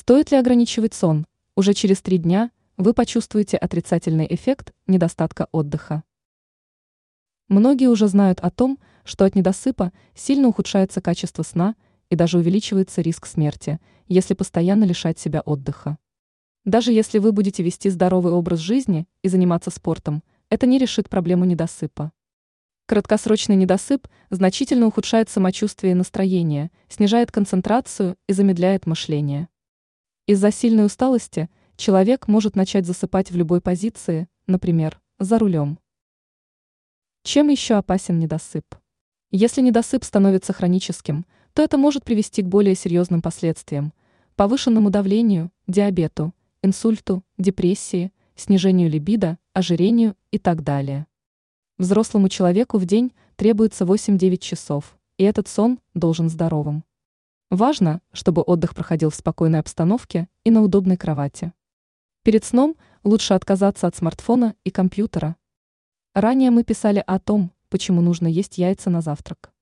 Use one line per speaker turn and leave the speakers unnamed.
Стоит ли ограничивать сон? Уже через три дня вы почувствуете отрицательный эффект недостатка отдыха. Многие уже знают о том, что от недосыпа сильно ухудшается качество сна и даже увеличивается риск смерти, если постоянно лишать себя отдыха. Даже если вы будете вести здоровый образ жизни и заниматься спортом, это не решит проблему недосыпа. Краткосрочный недосып значительно ухудшает самочувствие и настроение, снижает концентрацию и замедляет мышление. Из-за сильной усталости человек может начать засыпать в любой позиции, например, за рулем. Чем еще опасен недосып? Если недосып становится хроническим, то это может привести к более серьезным последствиям – повышенному давлению, диабету, инсульту, депрессии, снижению либидо, ожирению и так далее. Взрослому человеку в день требуется 8-9 часов, и этот сон должен здоровым. Важно, чтобы отдых проходил в спокойной обстановке и на удобной кровати. Перед сном лучше отказаться от смартфона и компьютера. Ранее мы писали о том, почему нужно есть яйца на завтрак.